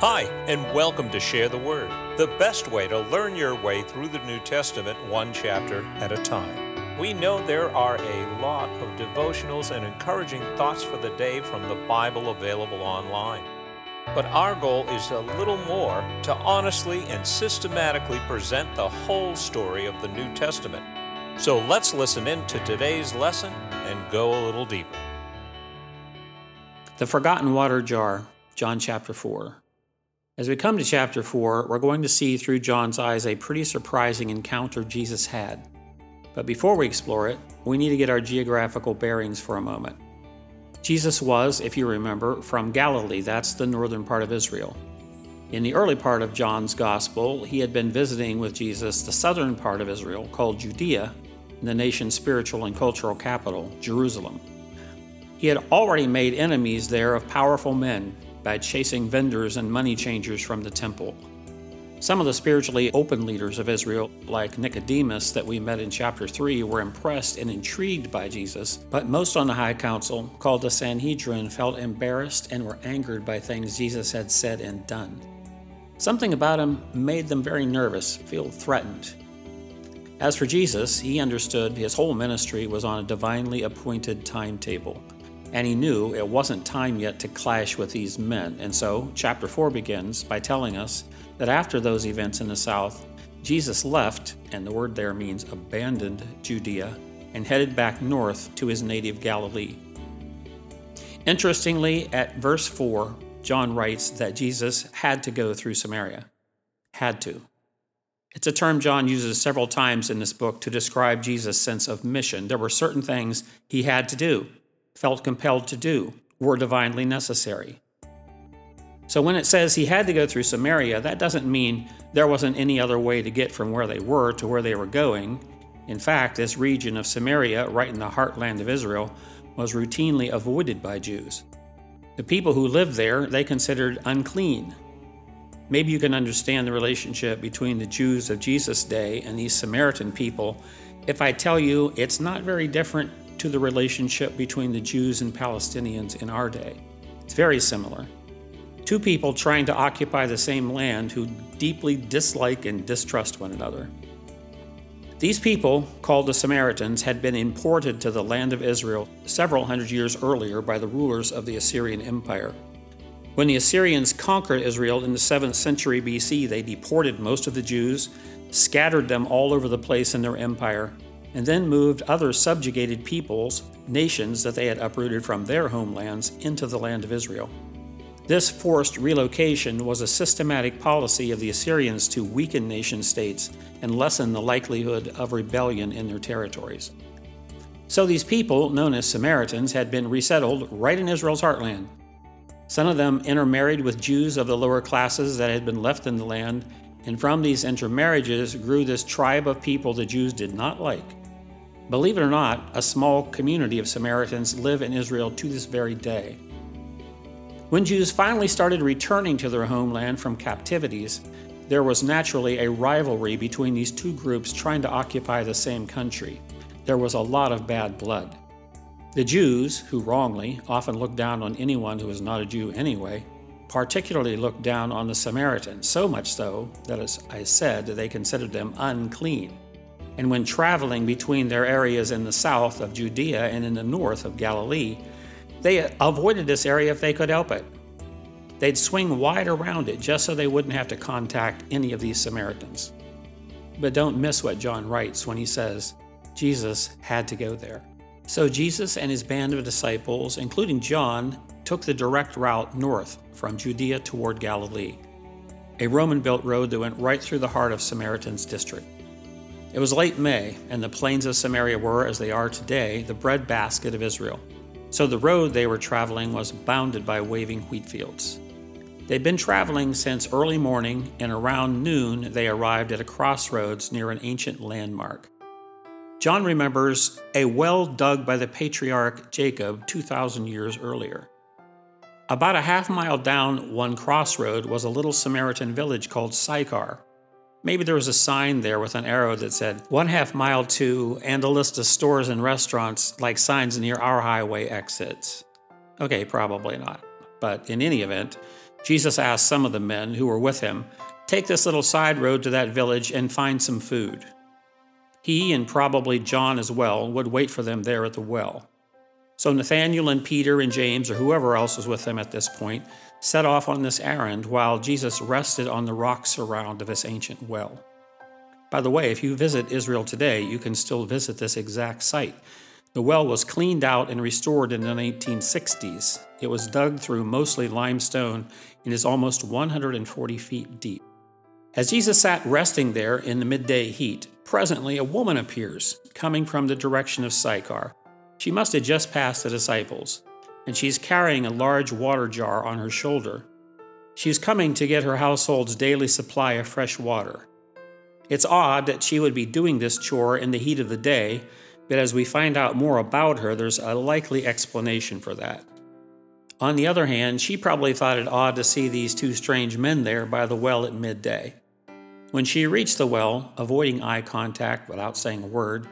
Hi, and welcome to Share the Word, the best way to learn your way through the New Testament one chapter at a time. We know there are a lot of devotionals and encouraging thoughts for the day from the Bible available online. But our goal is a little more to honestly and systematically present the whole story of the New Testament. So let's listen in to today's lesson and go a little deeper. The Forgotten Water Jar, John chapter 4. As we come to chapter 4, we're going to see through John's eyes a pretty surprising encounter Jesus had. But before we explore it, we need to get our geographical bearings for a moment. Jesus was, if you remember, from Galilee, that's the northern part of Israel. In the early part of John's Gospel, he had been visiting with Jesus the southern part of Israel, called Judea, the nation's spiritual and cultural capital, Jerusalem. He had already made enemies there of powerful men by chasing vendors and money changers from the temple. Some of the spiritually open leaders of Israel, like Nicodemus that we met in chapter 3, were impressed and intrigued by Jesus, but most on the high council, called the Sanhedrin, felt embarrassed and were angered by things Jesus had said and done. Something about him made them very nervous, feel threatened. As for Jesus, he understood his whole ministry was on a divinely appointed timetable and he knew it wasn't time yet to clash with these men. And so, chapter 4 begins by telling us that after those events in the south, Jesus left, and the word there means abandoned Judea, and headed back north to his native Galilee. Interestingly, at verse 4, John writes that Jesus had to go through Samaria. Had to. It's a term John uses several times in this book to describe Jesus' sense of mission. There were certain things he had to do felt compelled to do were divinely necessary. So when it says he had to go through Samaria, that doesn't mean there wasn't any other way to get from where they were to where they were going. In fact, this region of Samaria, right in the heartland of Israel, was routinely avoided by Jews. The people who lived there, they considered unclean. Maybe you can understand the relationship between the Jews of Jesus' day and these Samaritan people if I tell you it's not very different to the relationship between the Jews and Palestinians in our day. It's very similar. Two people trying to occupy the same land who deeply dislike and distrust one another. These people, called the Samaritans, had been imported to the land of Israel several hundred years earlier by the rulers of the Assyrian Empire. When the Assyrians conquered Israel in the 7th century BC, they deported most of the Jews, scattered them all over the place in their empire, and then moved other subjugated peoples, nations that they had uprooted from their homelands, into the land of Israel. This forced relocation was a systematic policy of the Assyrians to weaken nation states and lessen the likelihood of rebellion in their territories. So these people, known as Samaritans, had been resettled right in Israel's heartland. Some of them intermarried with Jews of the lower classes that had been left in the land, and from these intermarriages grew this tribe of people the Jews did not like. Believe it or not, a small community of Samaritans live in Israel to this very day. When Jews finally started returning to their homeland from captivities, there was naturally a rivalry between these two groups trying to occupy the same country. There was a lot of bad blood. The Jews, who wrongly often looked down on anyone who was not a Jew anyway, particularly looked down on the Samaritans, so much so that, as I said, they considered them unclean and when traveling between their areas in the south of Judea and in the north of Galilee, they avoided this area if they could help it. They'd swing wide around it just so they wouldn't have to contact any of these Samaritans. But don't miss what John writes when he says Jesus had to go there. So Jesus and his band of disciples, including John, took the direct route north from Judea toward Galilee, a Roman built road that went right through the heart of Samaritan's district. It was late May, and the plains of Samaria were, as they are today, the breadbasket of Israel. So the road they were traveling was bounded by waving wheat fields. They'd been traveling since early morning, and around noon they arrived at a crossroads near an ancient landmark. John remembers a well dug by the patriarch Jacob 2,000 years earlier. About a half mile down one crossroad was a little Samaritan village called Sychar, Maybe there was a sign there with an arrow that said one half mile to and a list of stores and restaurants like signs near our highway exits. Okay, probably not. But in any event, Jesus asked some of the men who were with him, Take this little side road to that village and find some food. He and probably John as well would wait for them there at the well. So Nathanael and Peter and James, or whoever else was with them at this point, set off on this errand while Jesus rested on the rocks around of this ancient well. By the way, if you visit Israel today, you can still visit this exact site. The well was cleaned out and restored in the 1960s. It was dug through mostly limestone and is almost 140 feet deep. As Jesus sat resting there in the midday heat, presently a woman appears, coming from the direction of Sychar. She must have just passed the disciples, and she's carrying a large water jar on her shoulder. She's coming to get her household's daily supply of fresh water. It's odd that she would be doing this chore in the heat of the day, but as we find out more about her, there's a likely explanation for that. On the other hand, she probably thought it odd to see these two strange men there by the well at midday. When she reached the well, avoiding eye contact without saying a word,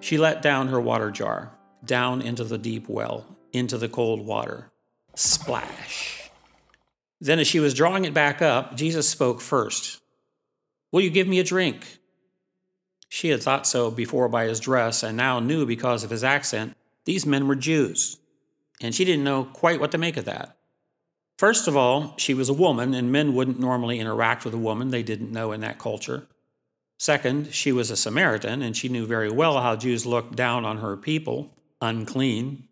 she let down her water jar, down into the deep well, into the cold water. Splash. Then, as she was drawing it back up, Jesus spoke first. Will you give me a drink? She had thought so before by his dress and now knew because of his accent these men were Jews and she didn't know quite what to make of that. First of all, she was a woman, and men wouldn't normally interact with a woman they didn't know in that culture. Second, she was a Samaritan, and she knew very well how Jews looked down on her people, unclean.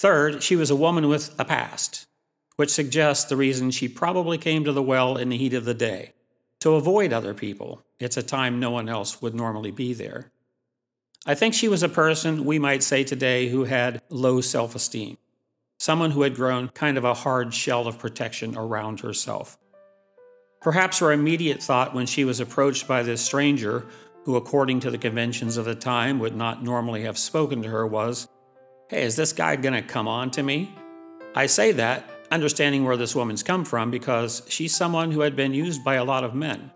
Third, she was a woman with a past, which suggests the reason she probably came to the well in the heat of the day to avoid other people. It's a time no one else would normally be there. I think she was a person we might say today who had low self esteem, someone who had grown kind of a hard shell of protection around herself. Perhaps her immediate thought when she was approached by this stranger, who, according to the conventions of the time, would not normally have spoken to her, was, Hey, is this guy going to come on to me? I say that, understanding where this woman's come from, because she's someone who had been used by a lot of men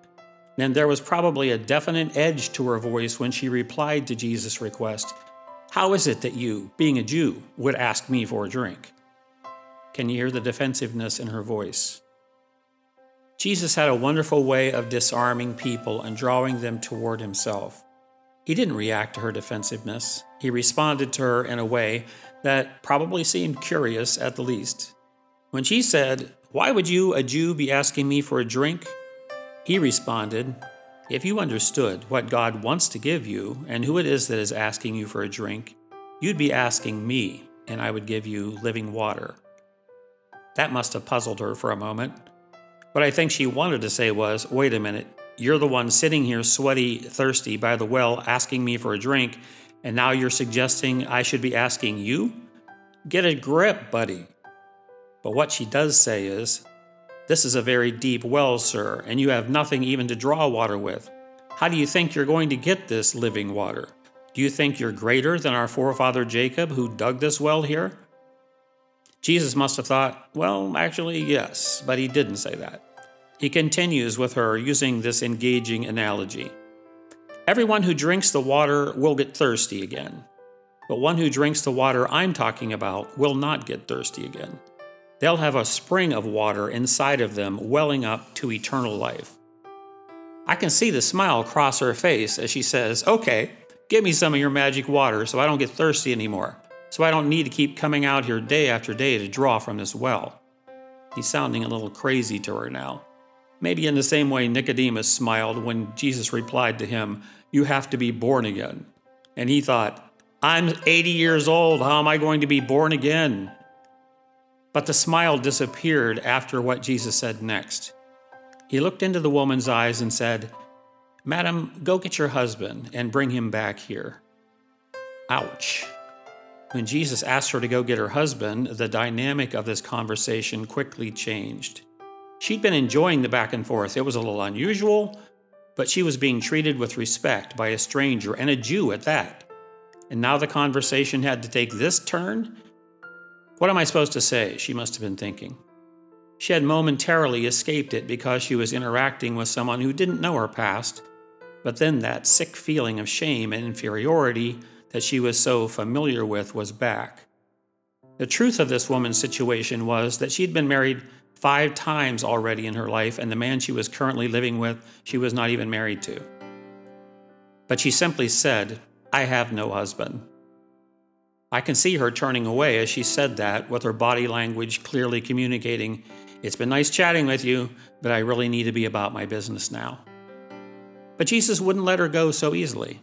and there was probably a definite edge to her voice when she replied to Jesus' request How is it that you, being a Jew, would ask me for a drink? Can you hear the defensiveness in her voice? Jesus had a wonderful way of disarming people and drawing them toward himself. He didn't react to her defensiveness. He responded to her in a way that probably seemed curious at the least. When she said, Why would you, a Jew, be asking me for a drink? He responded, If you understood what God wants to give you and who it is that is asking you for a drink, you'd be asking me, and I would give you living water. That must have puzzled her for a moment. What I think she wanted to say was, Wait a minute, you're the one sitting here sweaty, thirsty by the well asking me for a drink, and now you're suggesting I should be asking you? Get a grip, buddy. But what she does say is, this is a very deep well, sir, and you have nothing even to draw water with. How do you think you're going to get this living water? Do you think you're greater than our forefather Jacob, who dug this well here? Jesus must have thought, well, actually, yes, but he didn't say that. He continues with her using this engaging analogy. Everyone who drinks the water will get thirsty again, but one who drinks the water I'm talking about will not get thirsty again. They'll have a spring of water inside of them welling up to eternal life. I can see the smile cross her face as she says, Okay, give me some of your magic water so I don't get thirsty anymore, so I don't need to keep coming out here day after day to draw from this well. He's sounding a little crazy to her now. Maybe in the same way Nicodemus smiled when Jesus replied to him, You have to be born again. And he thought, I'm 80 years old. How am I going to be born again? But the smile disappeared after what Jesus said next. He looked into the woman's eyes and said, Madam, go get your husband and bring him back here. Ouch. When Jesus asked her to go get her husband, the dynamic of this conversation quickly changed. She'd been enjoying the back and forth. It was a little unusual, but she was being treated with respect by a stranger and a Jew at that. And now the conversation had to take this turn what am I supposed to say? She must have been thinking. She had momentarily escaped it because she was interacting with someone who didn't know her past, but then that sick feeling of shame and inferiority that she was so familiar with was back. The truth of this woman's situation was that she'd been married five times already in her life, and the man she was currently living with, she was not even married to. But she simply said, I have no husband. I can see her turning away as she said that, with her body language clearly communicating, It's been nice chatting with you, but I really need to be about my business now. But Jesus wouldn't let her go so easily.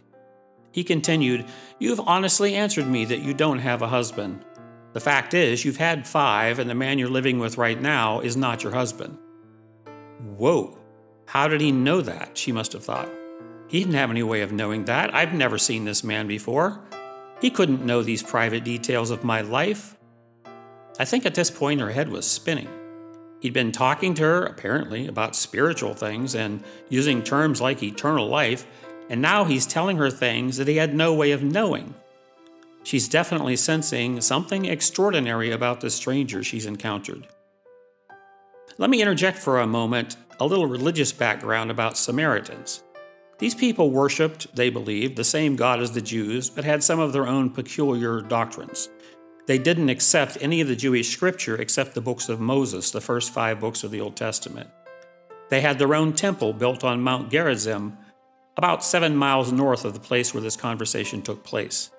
He continued, You've honestly answered me that you don't have a husband. The fact is, you've had five, and the man you're living with right now is not your husband. Whoa, how did he know that? She must have thought. He didn't have any way of knowing that. I've never seen this man before. He couldn't know these private details of my life. I think at this point her head was spinning. He'd been talking to her, apparently, about spiritual things and using terms like eternal life, and now he's telling her things that he had no way of knowing. She's definitely sensing something extraordinary about the stranger she's encountered. Let me interject for a moment a little religious background about Samaritans. These people worshipped, they believed, the same God as the Jews, but had some of their own peculiar doctrines. They didn't accept any of the Jewish scripture except the books of Moses, the first five books of the Old Testament. They had their own temple built on Mount Gerizim, about seven miles north of the place where this conversation took place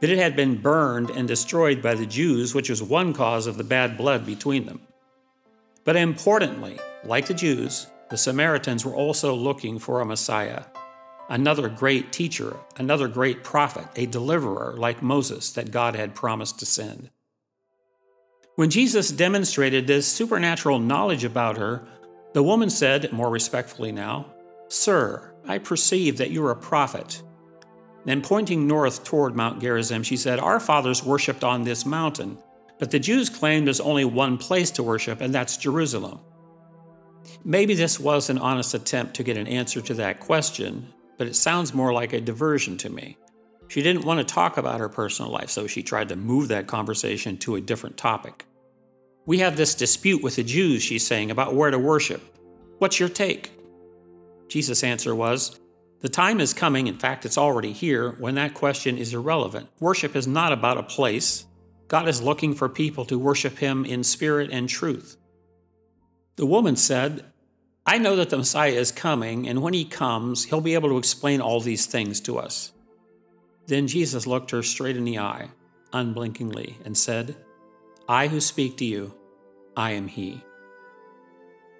that it had been burned and destroyed by the Jews, which was one cause of the bad blood between them. But importantly, like the Jews, the Samaritans were also looking for a Messiah, another great teacher, another great prophet, a deliverer like Moses that God had promised to send. When Jesus demonstrated this supernatural knowledge about her, the woman said, more respectfully now, Sir, I perceive that you are a prophet. Then, pointing north toward Mount Gerizim, she said, Our fathers worshipped on this mountain, but the Jews claim there's only one place to worship, and that's Jerusalem. Maybe this was an honest attempt to get an answer to that question, but it sounds more like a diversion to me. She didn't want to talk about her personal life, so she tried to move that conversation to a different topic. We have this dispute with the Jews, she's saying, about where to worship. What's your take? Jesus' answer was, the time is coming, in fact, it's already here, when that question is irrelevant. Worship is not about a place. God is looking for people to worship Him in spirit and truth. The woman said, I know that the Messiah is coming, and when He comes, He'll be able to explain all these things to us. Then Jesus looked her straight in the eye, unblinkingly, and said, I who speak to you, I am He.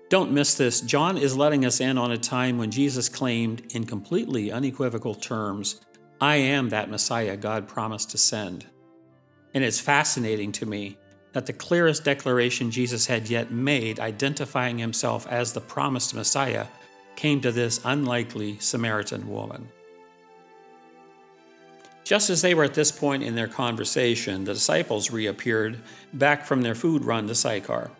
Don't miss this. John is letting us in on a time when Jesus claimed, in completely unequivocal terms, I am that Messiah God promised to send. And it's fascinating to me that the clearest declaration Jesus had yet made, identifying himself as the promised Messiah, came to this unlikely Samaritan woman. Just as they were at this point in their conversation, the disciples reappeared back from their food run to Sychar.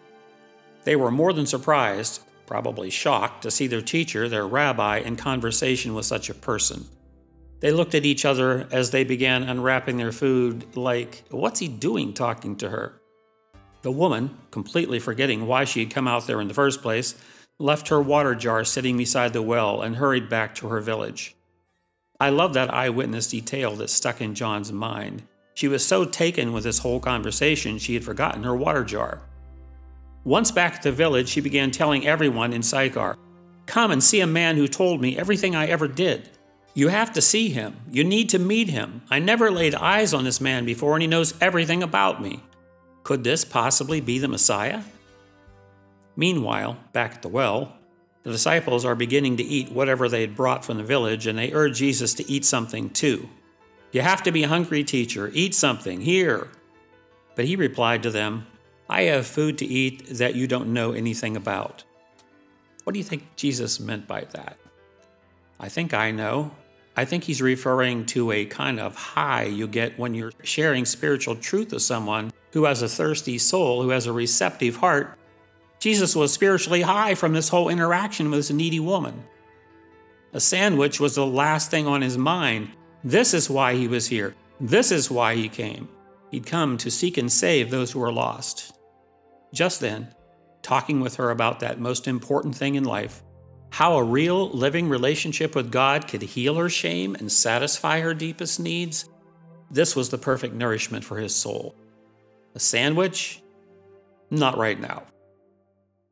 They were more than surprised, probably shocked, to see their teacher, their rabbi, in conversation with such a person. They looked at each other as they began unwrapping their food, like, What's he doing talking to her? The woman, completely forgetting why she had come out there in the first place, left her water jar sitting beside the well and hurried back to her village. I love that eyewitness detail that stuck in John's mind. She was so taken with this whole conversation, she had forgotten her water jar. Once back at the village, she began telling everyone in Sychar, Come and see a man who told me everything I ever did. You have to see him. You need to meet him. I never laid eyes on this man before, and he knows everything about me. Could this possibly be the Messiah? Meanwhile, back at the well, the disciples are beginning to eat whatever they had brought from the village, and they urge Jesus to eat something too. You have to be hungry, teacher. Eat something here. But he replied to them, I have food to eat that you don't know anything about. What do you think Jesus meant by that? I think I know. I think he's referring to a kind of high you get when you're sharing spiritual truth with someone who has a thirsty soul, who has a receptive heart. Jesus was spiritually high from this whole interaction with this needy woman. A sandwich was the last thing on his mind. This is why he was here. This is why he came. He'd come to seek and save those who are lost. Just then, talking with her about that most important thing in life, how a real living relationship with God could heal her shame and satisfy her deepest needs, this was the perfect nourishment for his soul. A sandwich? Not right now.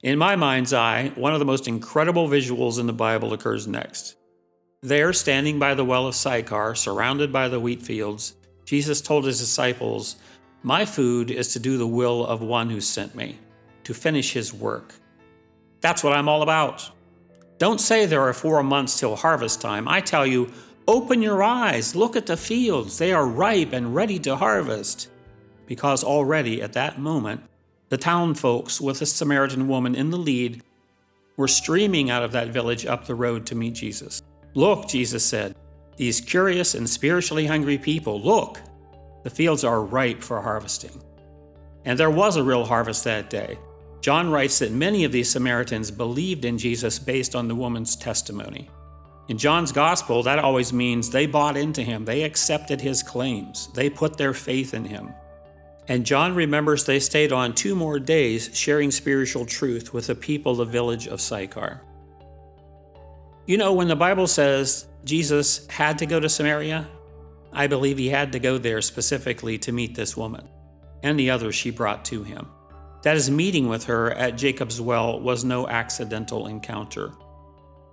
In my mind's eye, one of the most incredible visuals in the Bible occurs next. There, standing by the well of Sychar, surrounded by the wheat fields, Jesus told his disciples, My food is to do the will of one who sent me, to finish his work. That's what I'm all about. Don't say there are four months till harvest time. I tell you, open your eyes, look at the fields. They are ripe and ready to harvest. Because already at that moment, the town folks, with the Samaritan woman in the lead, were streaming out of that village up the road to meet Jesus. Look, Jesus said, these curious and spiritually hungry people, look, the fields are ripe for harvesting. And there was a real harvest that day. John writes that many of these Samaritans believed in Jesus based on the woman's testimony. In John's gospel, that always means they bought into him, they accepted his claims, they put their faith in him. And John remembers they stayed on two more days sharing spiritual truth with the people of the village of Sychar. You know, when the Bible says Jesus had to go to Samaria, I believe he had to go there specifically to meet this woman and the others she brought to him. That his meeting with her at Jacob's well was no accidental encounter.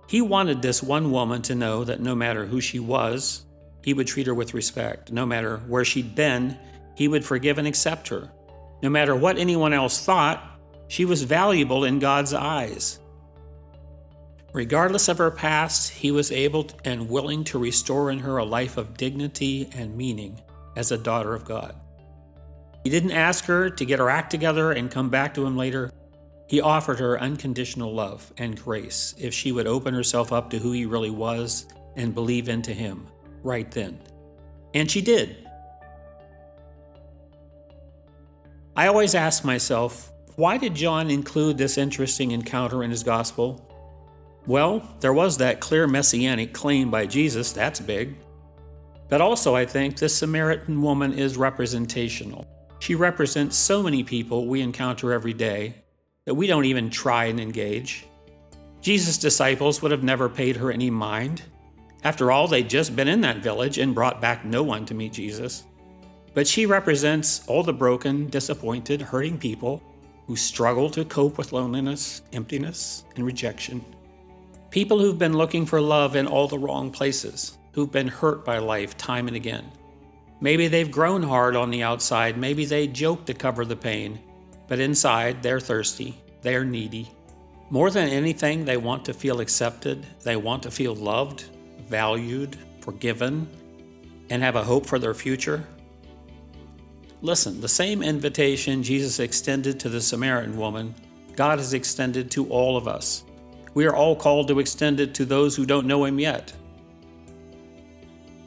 He wanted this one woman to know that no matter who she was, he would treat her with respect. No matter where she'd been, he would forgive and accept her. No matter what anyone else thought, she was valuable in God's eyes. Regardless of her past, he was able and willing to restore in her a life of dignity and meaning as a daughter of God. He didn't ask her to get her act together and come back to him later. He offered her unconditional love and grace if she would open herself up to who he really was and believe into him right then. And she did. I always ask myself, why did John include this interesting encounter in his gospel? Well, there was that clear messianic claim by Jesus, that's big. But also, I think this Samaritan woman is representational. She represents so many people we encounter every day that we don't even try and engage. Jesus' disciples would have never paid her any mind. After all, they'd just been in that village and brought back no one to meet Jesus. But she represents all the broken, disappointed, hurting people who struggle to cope with loneliness, emptiness, and rejection. People who've been looking for love in all the wrong places, who've been hurt by life time and again. Maybe they've grown hard on the outside, maybe they joke to cover the pain, but inside they're thirsty, they're needy. More than anything, they want to feel accepted, they want to feel loved, valued, forgiven, and have a hope for their future. Listen, the same invitation Jesus extended to the Samaritan woman, God has extended to all of us. We are all called to extend it to those who don't know Him yet.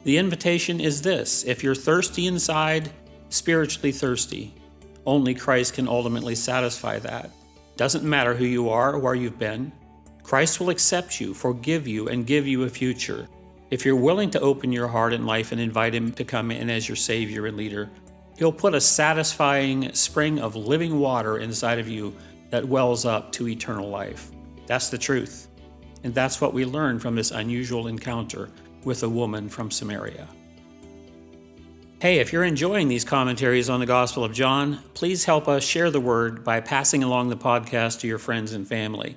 The invitation is this if you're thirsty inside, spiritually thirsty, only Christ can ultimately satisfy that. Doesn't matter who you are or where you've been, Christ will accept you, forgive you, and give you a future. If you're willing to open your heart and life and invite Him to come in as your Savior and leader, He'll put a satisfying spring of living water inside of you that wells up to eternal life. That's the truth. And that's what we learn from this unusual encounter with a woman from Samaria. Hey, if you're enjoying these commentaries on the Gospel of John, please help us share the word by passing along the podcast to your friends and family.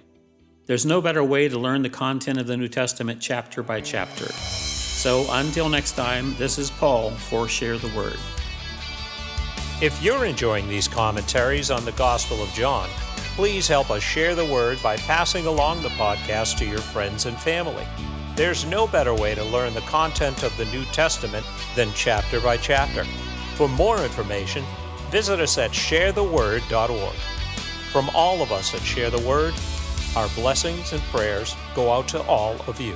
There's no better way to learn the content of the New Testament chapter by chapter. So until next time, this is Paul for Share the Word. If you're enjoying these commentaries on the Gospel of John, please help us share the word by passing along the podcast to your friends and family. There's no better way to learn the content of the New Testament than chapter by chapter. For more information, visit us at sharetheword.org. From all of us at Share the Word, our blessings and prayers go out to all of you.